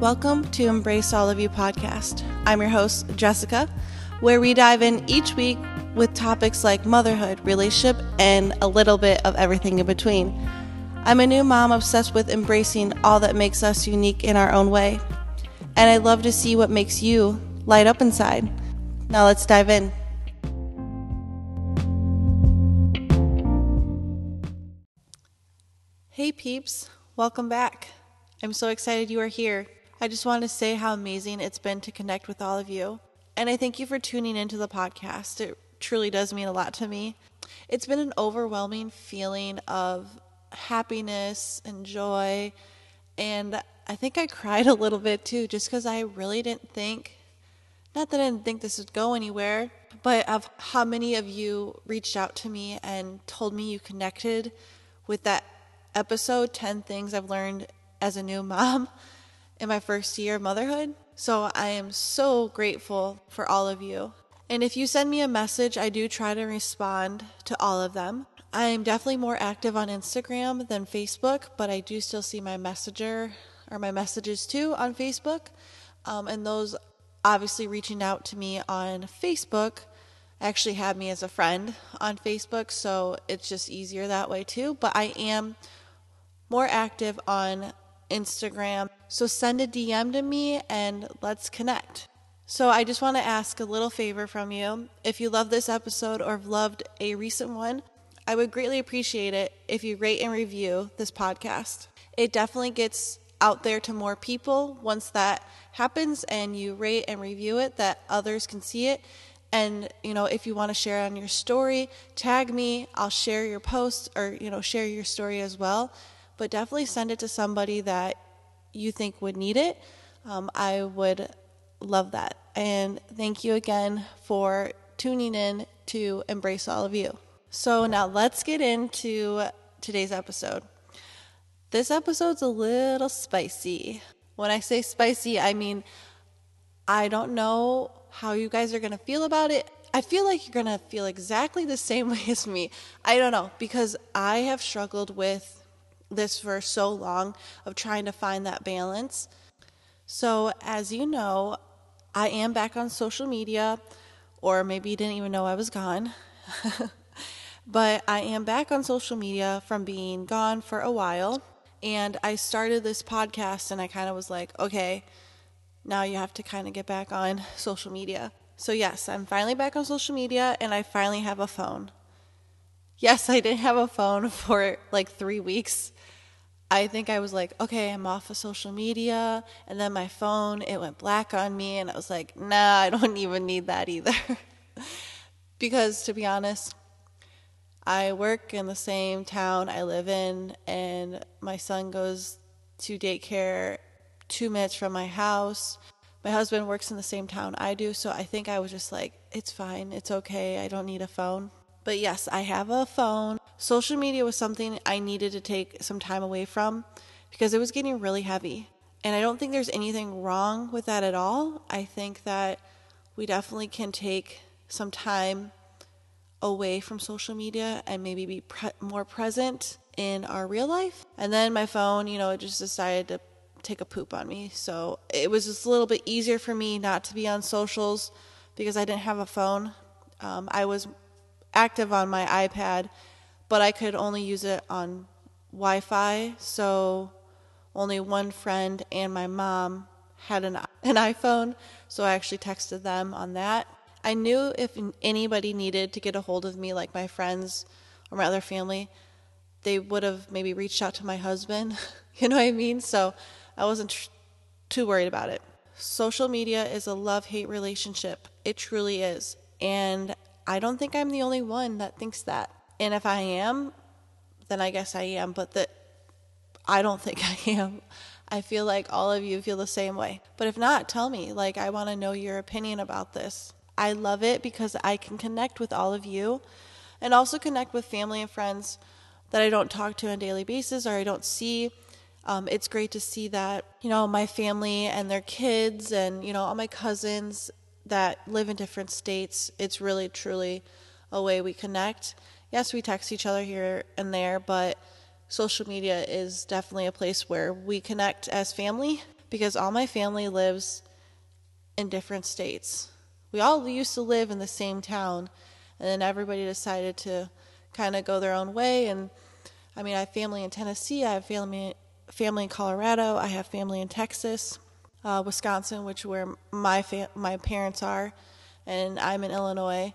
Welcome to Embrace All of You podcast. I'm your host, Jessica, where we dive in each week with topics like motherhood, relationship, and a little bit of everything in between. I'm a new mom obsessed with embracing all that makes us unique in our own way. And I love to see what makes you light up inside. Now let's dive in. Hey peeps, welcome back. I'm so excited you are here. I just want to say how amazing it's been to connect with all of you. And I thank you for tuning into the podcast. It truly does mean a lot to me. It's been an overwhelming feeling of happiness and joy. And I think I cried a little bit too, just because I really didn't think, not that I didn't think this would go anywhere, but of how many of you reached out to me and told me you connected with that episode 10 Things I've Learned as a New Mom in my first year of motherhood. So I am so grateful for all of you. And if you send me a message, I do try to respond to all of them. I'm definitely more active on Instagram than Facebook, but I do still see my messenger or my messages too on Facebook. Um, and those obviously reaching out to me on Facebook actually have me as a friend on Facebook, so it's just easier that way too. But I am more active on Instagram. So send a DM to me and let's connect. So I just want to ask a little favor from you. If you love this episode or have loved a recent one, I would greatly appreciate it if you rate and review this podcast. It definitely gets out there to more people once that happens and you rate and review it that others can see it. And you know, if you want to share on your story, tag me. I'll share your post or you know, share your story as well but definitely send it to somebody that you think would need it. Um, I would love that. And thank you again for tuning in to Embrace All of You. So now let's get into today's episode. This episode's a little spicy. When I say spicy, I mean I don't know how you guys are going to feel about it. I feel like you're going to feel exactly the same way as me. I don't know because I have struggled with this for so long of trying to find that balance. So, as you know, I am back on social media, or maybe you didn't even know I was gone. but I am back on social media from being gone for a while. And I started this podcast, and I kind of was like, okay, now you have to kind of get back on social media. So, yes, I'm finally back on social media, and I finally have a phone. Yes, I didn't have a phone for like three weeks I think I was like, okay, I'm off of social media. And then my phone, it went black on me. And I was like, nah, I don't even need that either. because to be honest, I work in the same town I live in, and my son goes to daycare two minutes from my house. My husband works in the same town I do, so I think I was just like, it's fine, it's okay, I don't need a phone. But yes, I have a phone social media was something I needed to take some time away from because it was getting really heavy. And I don't think there's anything wrong with that at all. I think that we definitely can take some time away from social media and maybe be pre- more present in our real life. And then my phone, you know, it just decided to take a poop on me. So it was just a little bit easier for me not to be on socials because I didn't have a phone. Um, I was active on my iPad but I could only use it on Wi Fi. So only one friend and my mom had an, an iPhone. So I actually texted them on that. I knew if anybody needed to get a hold of me, like my friends or my other family, they would have maybe reached out to my husband. you know what I mean? So I wasn't tr- too worried about it. Social media is a love hate relationship. It truly is. And I don't think I'm the only one that thinks that. And if I am, then I guess I am, but that I don't think I am. I feel like all of you feel the same way. But if not, tell me. Like, I want to know your opinion about this. I love it because I can connect with all of you and also connect with family and friends that I don't talk to on a daily basis or I don't see. Um, it's great to see that, you know, my family and their kids and, you know, all my cousins that live in different states. It's really, truly a way we connect yes, we text each other here and there, but social media is definitely a place where we connect as family because all my family lives in different states. We all used to live in the same town, and then everybody decided to kind of go their own way. And I mean, I have family in Tennessee, I have family family in Colorado, I have family in Texas, uh, Wisconsin, which where my fa- my parents are, and I'm in Illinois.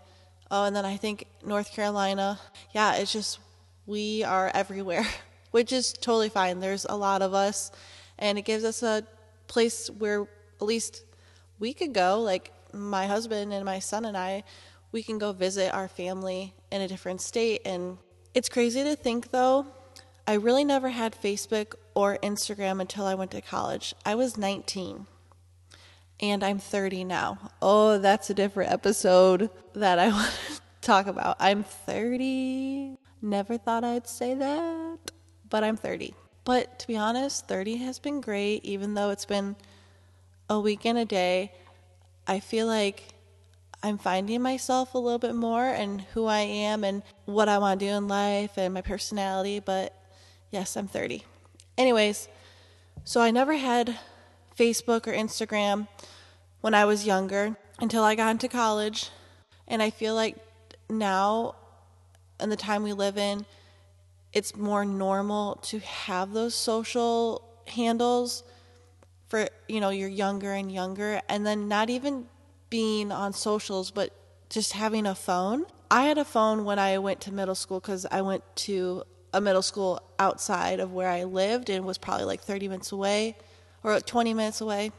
Oh, and then I think North Carolina. Yeah, it's just we are everywhere, which is totally fine. There's a lot of us, and it gives us a place where at least we could go. Like my husband and my son and I, we can go visit our family in a different state. And it's crazy to think though, I really never had Facebook or Instagram until I went to college. I was 19 and I'm 30 now. Oh, that's a different episode that I want to talk about. I'm 30. Never thought I'd say that, but I'm 30. But to be honest, 30 has been great, even though it's been a week and a day. I feel like I'm finding myself a little bit more and who I am and what I want to do in life and my personality. But yes, I'm 30. Anyways, so I never had Facebook or Instagram when I was younger until I got into college. And I feel like now, in the time we live in, it's more normal to have those social handles for, you know, you're younger and younger. And then not even being on socials, but just having a phone. I had a phone when I went to middle school because I went to a middle school outside of where I lived and was probably like 30 minutes away or 20 minutes away.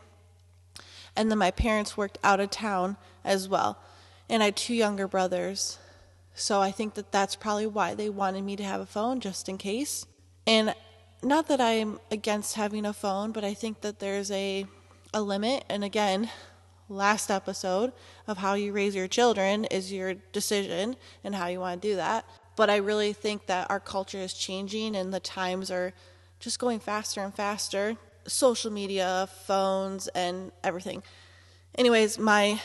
And then my parents worked out of town as well. And I had two younger brothers. So I think that that's probably why they wanted me to have a phone just in case. And not that I'm against having a phone, but I think that there's a a limit and again, last episode of how you raise your children is your decision and how you want to do that. But I really think that our culture is changing and the times are just going faster and faster. Social media, phones, and everything. Anyways, my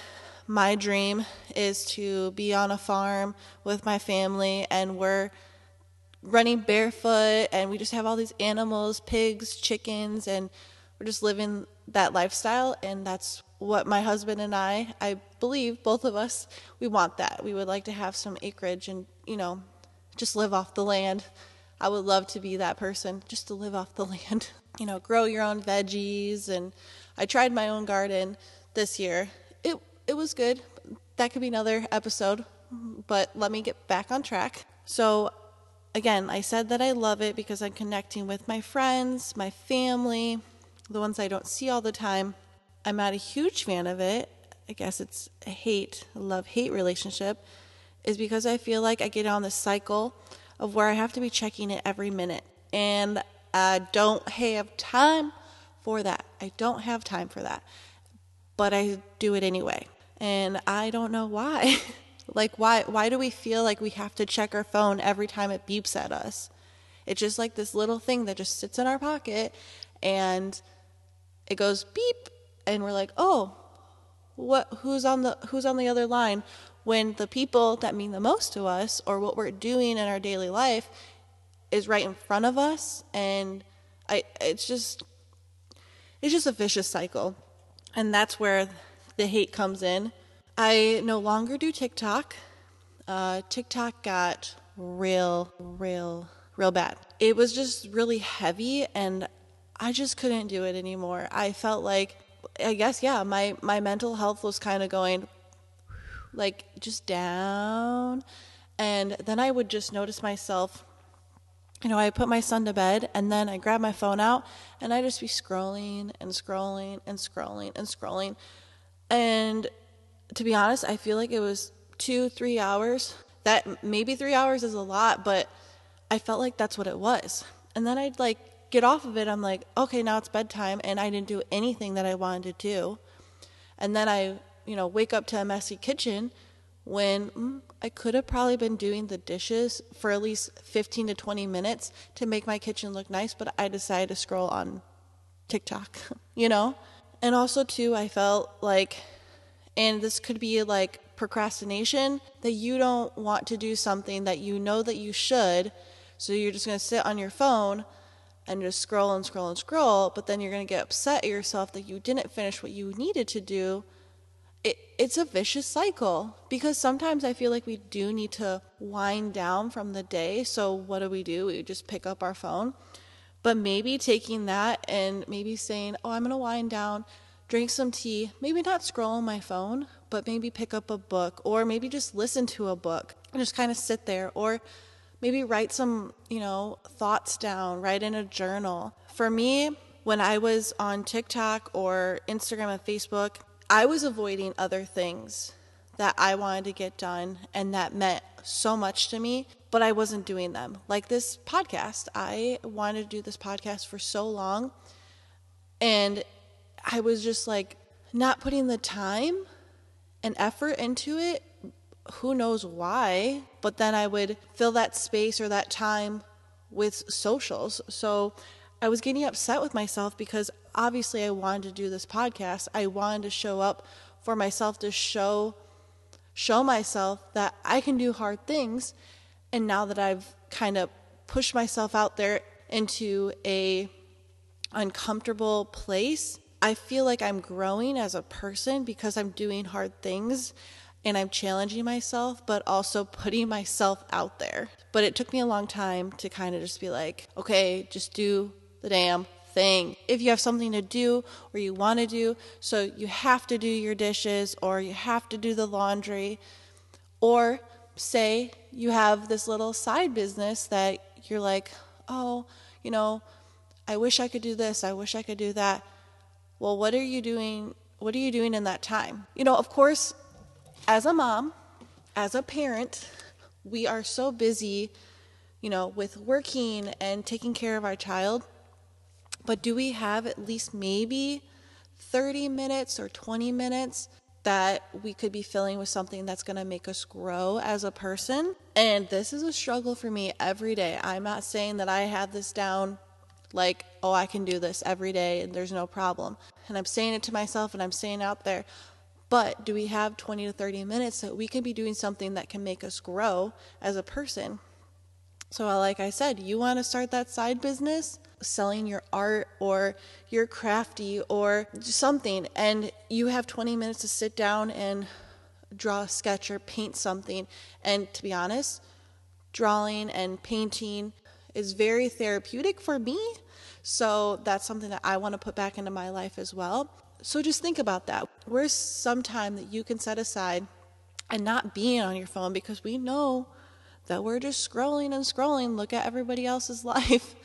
my dream is to be on a farm with my family and we're running barefoot and we just have all these animals, pigs, chickens and we're just living that lifestyle and that's what my husband and I, I believe both of us, we want that. We would like to have some acreage and, you know, just live off the land. I would love to be that person, just to live off the land. You know, grow your own veggies and I tried my own garden this year. It it was good. That could be another episode, but let me get back on track. So again, I said that I love it because I'm connecting with my friends, my family, the ones I don't see all the time. I'm not a huge fan of it. I guess it's a hate, love hate relationship, is because I feel like I get on this cycle of where I have to be checking it every minute. And I don't have time for that. I don't have time for that. But I do it anyway. And I don't know why. like why why do we feel like we have to check our phone every time it beeps at us? It's just like this little thing that just sits in our pocket and it goes beep and we're like, "Oh, what who's on the who's on the other line?" When the people that mean the most to us or what we're doing in our daily life is right in front of us and I it's just it's just a vicious cycle. And that's where the hate comes in. I no longer do TikTok. Uh, TikTok got real, real, real bad. It was just really heavy, and I just couldn't do it anymore. I felt like, I guess, yeah, my my mental health was kind of going like just down, and then I would just notice myself. You know, I put my son to bed and then I grab my phone out and I just be scrolling and scrolling and scrolling and scrolling. And to be honest, I feel like it was two, three hours. That maybe three hours is a lot, but I felt like that's what it was. And then I'd like get off of it. I'm like, okay, now it's bedtime, and I didn't do anything that I wanted to do. And then I, you know, wake up to a messy kitchen when mm, I could have probably been doing the dishes for at least 15 to 20 minutes to make my kitchen look nice, but I decided to scroll on TikTok, you know? And also, too, I felt like and this could be like procrastination that you don't want to do something that you know that you should. So you're just going to sit on your phone and just scroll and scroll and scroll, but then you're going to get upset at yourself that you didn't finish what you needed to do. It, it's a vicious cycle because sometimes I feel like we do need to wind down from the day. So, what do we do? We just pick up our phone. But maybe taking that and maybe saying, Oh, I'm going to wind down, drink some tea, maybe not scroll on my phone, but maybe pick up a book or maybe just listen to a book and just kind of sit there or maybe write some, you know, thoughts down, write in a journal. For me, when I was on TikTok or Instagram and Facebook, I was avoiding other things that I wanted to get done and that meant so much to me, but I wasn't doing them. Like this podcast, I wanted to do this podcast for so long and I was just like not putting the time and effort into it who knows why, but then I would fill that space or that time with socials. So I was getting upset with myself because obviously I wanted to do this podcast. I wanted to show up for myself to show show myself that I can do hard things. And now that I've kind of pushed myself out there into a uncomfortable place, I feel like I'm growing as a person because I'm doing hard things and I'm challenging myself, but also putting myself out there. But it took me a long time to kind of just be like, okay, just do the damn thing. If you have something to do or you want to do, so you have to do your dishes or you have to do the laundry, or say you have this little side business that you're like, oh, you know, I wish I could do this, I wish I could do that. Well, what are you doing? What are you doing in that time? You know, of course, as a mom, as a parent, we are so busy, you know, with working and taking care of our child. But do we have at least maybe 30 minutes or 20 minutes that we could be filling with something that's going to make us grow as a person? And this is a struggle for me every day. I'm not saying that I have this down like, oh, I can do this every day and there's no problem. And I'm saying it to myself and I'm saying out there, but do we have 20 to 30 minutes that we can be doing something that can make us grow as a person? So, like I said, you want to start that side business, selling your art or your crafty or something, and you have 20 minutes to sit down and draw a sketch or paint something. And to be honest, drawing and painting is very therapeutic for me. So, that's something that I want to put back into my life as well. So just think about that. Where's some time that you can set aside and not being on your phone because we know that we're just scrolling and scrolling, look at everybody else's life.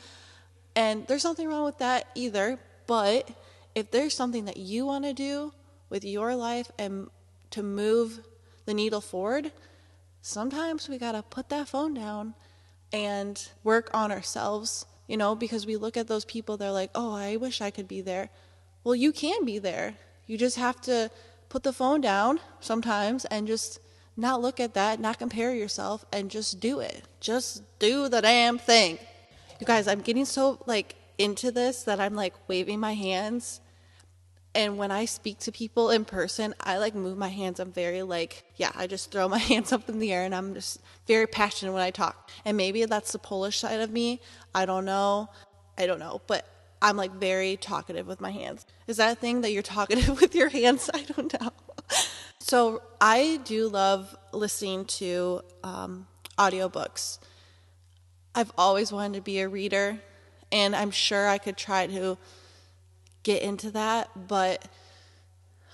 And there's nothing wrong with that either. But if there's something that you want to do with your life and to move the needle forward, sometimes we got to put that phone down and work on ourselves, you know, because we look at those people, they're like, oh, I wish I could be there. Well, you can be there. You just have to put the phone down sometimes and just not look at that, not compare yourself, and just do it. Just do the damn thing. You guys, I'm getting so like into this that I'm like waving my hands. And when I speak to people in person, I like move my hands. I'm very like, yeah, I just throw my hands up in the air and I'm just very passionate when I talk. And maybe that's the Polish side of me. I don't know. I don't know. But I'm like very talkative with my hands. Is that a thing that you're talkative with your hands? I don't know. So I do love listening to um, audiobooks. I've always wanted to be a reader, and I'm sure I could try to get into that, but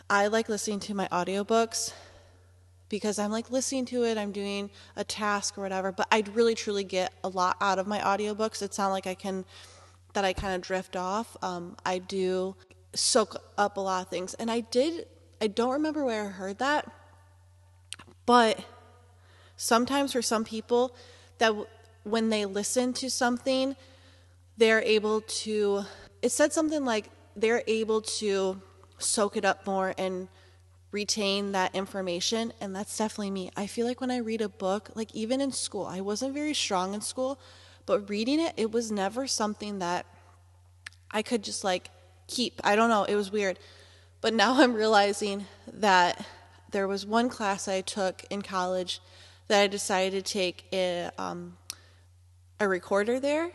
I like listening to my audiobooks because I'm like listening to it, I'm doing a task or whatever, but I'd really truly get a lot out of my audiobooks. It's not like I can that I kind of drift off, um, I do soak up a lot of things. And I did, I don't remember where I heard that, but sometimes for some people, that when they listen to something, they're able to, it said something like they're able to soak it up more and retain that information and that's definitely me. I feel like when I read a book, like even in school, I wasn't very strong in school, but reading it, it was never something that I could just like keep. I don't know, it was weird. But now I'm realizing that there was one class I took in college that I decided to take a, um, a recorder there.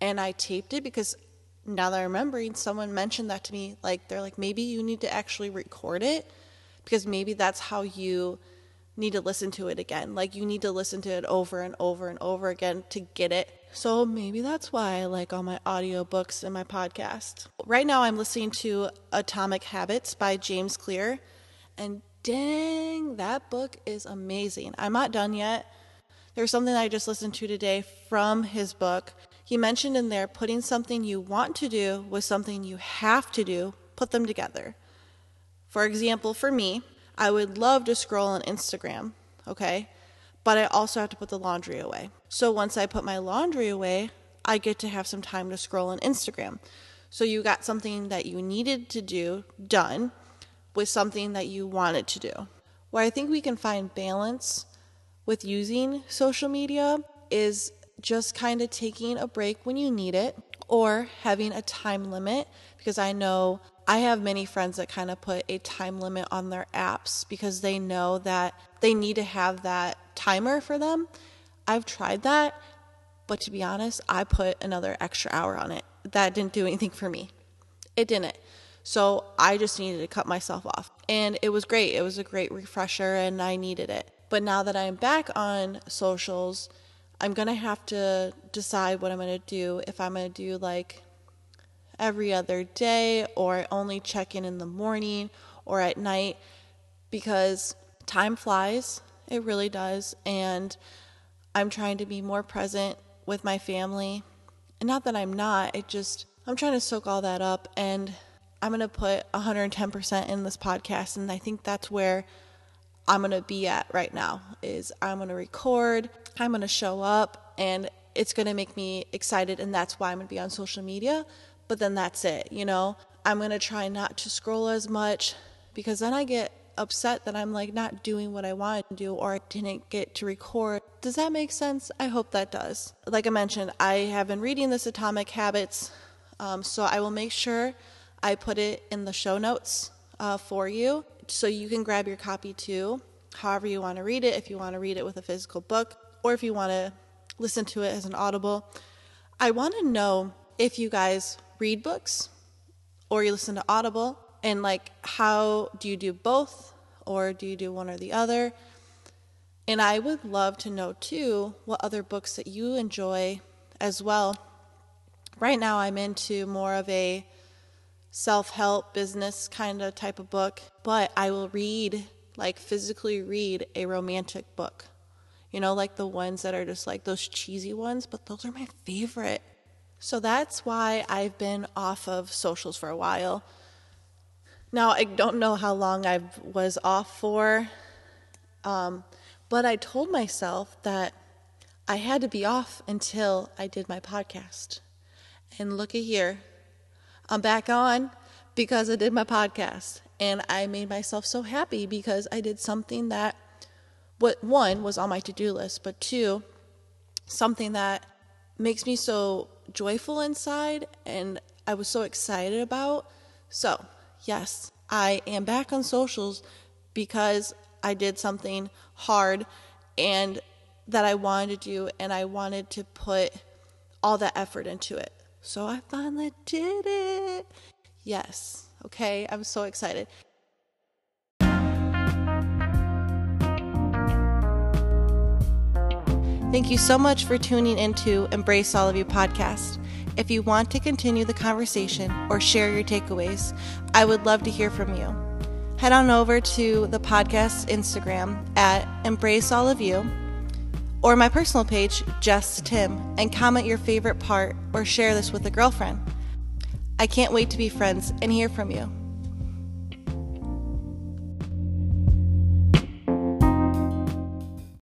and I taped it because now that I'm remembering, someone mentioned that to me. Like, they're like, maybe you need to actually record it because maybe that's how you need to listen to it again. Like, you need to listen to it over and over and over again to get it. So maybe that's why I like all my audiobooks and my podcast. Right now, I'm listening to Atomic Habits by James Clear. And dang, that book is amazing. I'm not done yet. There's something I just listened to today from his book he mentioned in there putting something you want to do with something you have to do, put them together. For example, for me, I would love to scroll on Instagram, okay? But I also have to put the laundry away. So once I put my laundry away, I get to have some time to scroll on Instagram. So you got something that you needed to do done with something that you wanted to do. Where I think we can find balance with using social media is just kind of taking a break when you need it or having a time limit because I know I have many friends that kind of put a time limit on their apps because they know that they need to have that timer for them. I've tried that, but to be honest, I put another extra hour on it. That didn't do anything for me. It didn't. So I just needed to cut myself off. And it was great. It was a great refresher and I needed it. But now that I'm back on socials, I'm going to have to decide what I'm going to do. If I'm going to do like every other day or only check in in the morning or at night because time flies. It really does. And I'm trying to be more present with my family. And not that I'm not, it just, I'm trying to soak all that up. And I'm going to put 110% in this podcast. And I think that's where I'm going to be at right now is I'm going to record, I'm going to show up and it's going to make me excited and that's why I'm going to be on social media, but then that's it, you know. I'm going to try not to scroll as much because then I get upset that I'm like not doing what I wanted to do or I didn't get to record. Does that make sense? I hope that does. Like I mentioned, I have been reading this Atomic Habits, um, so I will make sure I put it in the show notes uh, for you so you can grab your copy too, however you want to read it, if you want to read it with a physical book or if you want to listen to it as an audible. I want to know if you guys read books or you listen to Audible and like how do you do both or do you do one or the other? And I would love to know too what other books that you enjoy as well. Right now, I'm into more of a self help business kind of type of book, but I will read, like physically read, a romantic book. You know, like the ones that are just like those cheesy ones, but those are my favorite. So that's why I've been off of socials for a while. Now, I don't know how long I was off for, um, but I told myself that I had to be off until I did my podcast. And look at here, I'm back on because I did my podcast. And I made myself so happy because I did something that, what one was on my to do list, but two, something that makes me so joyful inside and I was so excited about. So, yes, I am back on socials because I did something hard and that I wanted to do, and I wanted to put all that effort into it. So I finally did it. Yes. Okay. I'm so excited. Thank you so much for tuning into Embrace All of You podcast. If you want to continue the conversation or share your takeaways, I would love to hear from you. Head on over to the podcast's Instagram at Embrace All of You or my personal page, Jess Stimm, and comment your favorite part or share this with a girlfriend. I can't wait to be friends and hear from you.